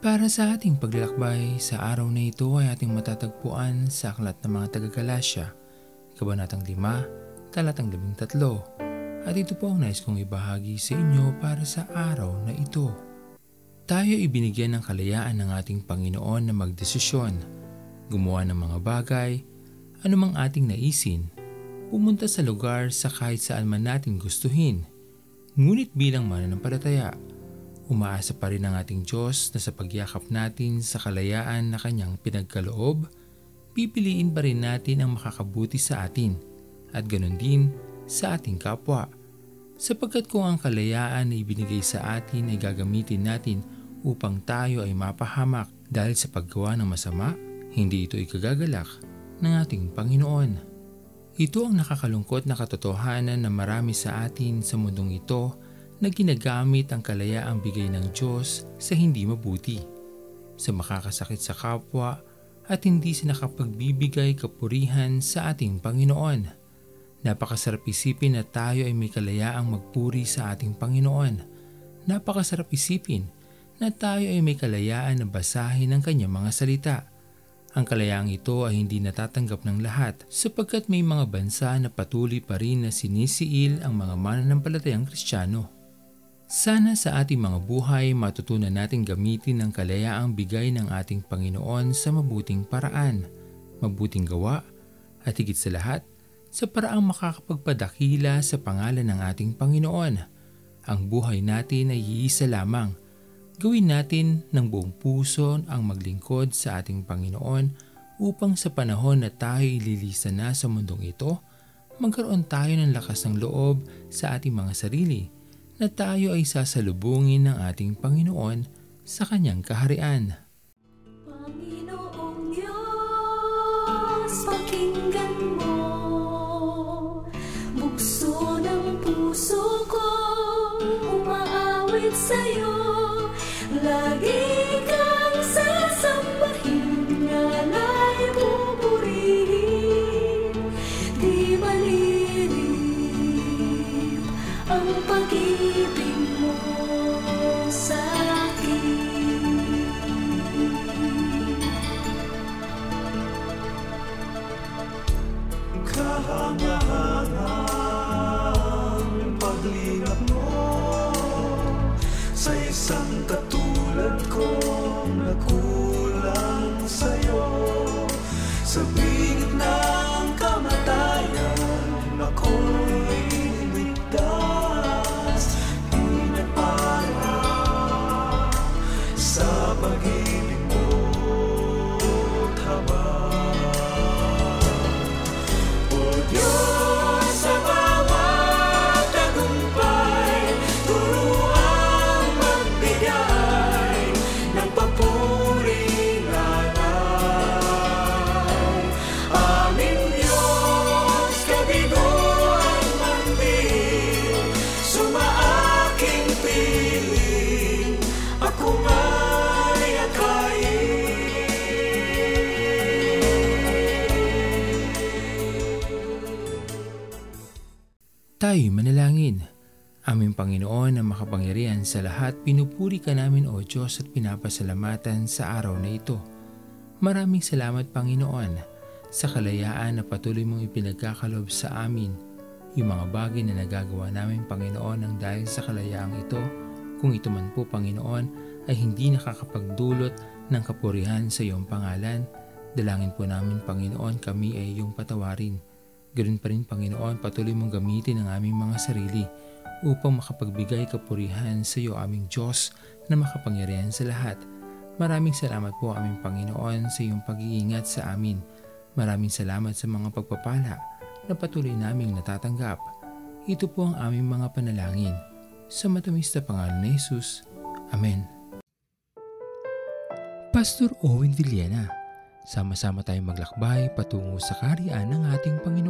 Para sa ating paglalakbay, sa araw na ito ay ating matatagpuan sa Aklat ng mga taga-Galasya, Kabanatang 5, Talatang 13. At ito po ang nais kong ibahagi sa inyo para sa araw na ito. Tayo ibinigyan ng kalayaan ng ating Panginoon na magdesisyon, gumawa ng mga bagay, anumang ating naisin, pumunta sa lugar sa kahit saan man natin gustuhin. Ngunit bilang mananampalataya, Umaasa pa rin ang ating Diyos na sa pagyakap natin sa kalayaan na Kanyang pinagkaloob, pipiliin pa rin natin ang makakabuti sa atin at ganun din sa ating kapwa. Sapagkat kung ang kalayaan na ibinigay sa atin ay gagamitin natin upang tayo ay mapahamak dahil sa paggawa ng masama, hindi ito ikagagalak ng ating Panginoon. Ito ang nakakalungkot na katotohanan na marami sa atin sa mundong ito na ginagamit ang kalayaang bigay ng Diyos sa hindi mabuti, sa makakasakit sa kapwa at hindi sa nakapagbibigay kapurihan sa ating Panginoon. Napakasarap isipin na tayo ay may kalayaang magpuri sa ating Panginoon. Napakasarap isipin na tayo ay may kalayaan na basahin ang kanyang mga salita. Ang kalayaang ito ay hindi natatanggap ng lahat sapagkat may mga bansa na patuloy pa rin na sinisiil ang mga mananampalatayang kristyano. Sana sa ating mga buhay matutunan natin gamitin ang kalayaang bigay ng ating Panginoon sa mabuting paraan, mabuting gawa, at higit sa lahat, sa paraang makakapagpadakila sa pangalan ng ating Panginoon. Ang buhay natin ay iisa lamang. Gawin natin ng buong puso ang maglingkod sa ating Panginoon upang sa panahon na tayo ililisan na sa mundong ito, magkaroon tayo ng lakas ng loob sa ating mga sarili na tayo ay sasalubungin ng ating Panginoon sa kanyang kaharian. Panginoong Diyos, pakinggan mo Bukso ng puso ko, umaawit sa'yo ang pag-ibig mo sa akin. Kahanga-hangang Tayo'y manalangin. Aming Panginoon na makapangyarihan sa lahat, pinupuri ka namin o Diyos at pinapasalamatan sa araw na ito. Maraming salamat Panginoon sa kalayaan na patuloy mong ipinagkakalob sa amin. Yung mga bagay na nagagawa namin Panginoon ng dahil sa kalayaang ito, kung ito man po Panginoon ay hindi nakakapagdulot ng kapurihan sa iyong pangalan, dalangin po namin Panginoon kami ay iyong patawarin. Ganoon pa rin Panginoon, patuloy mong gamitin ang aming mga sarili upang makapagbigay kapurihan sa iyo aming Diyos na makapangyarihan sa lahat. Maraming salamat po aming Panginoon sa iyong pag-iingat sa amin. Maraming salamat sa mga pagpapala na patuloy naming natatanggap. Ito po ang aming mga panalangin. Sa matamis na pangalan ni Jesus. Amen. Pastor Owen Villena Sama-sama tayong maglakbay patungo sa kariyan ng ating Panginoon.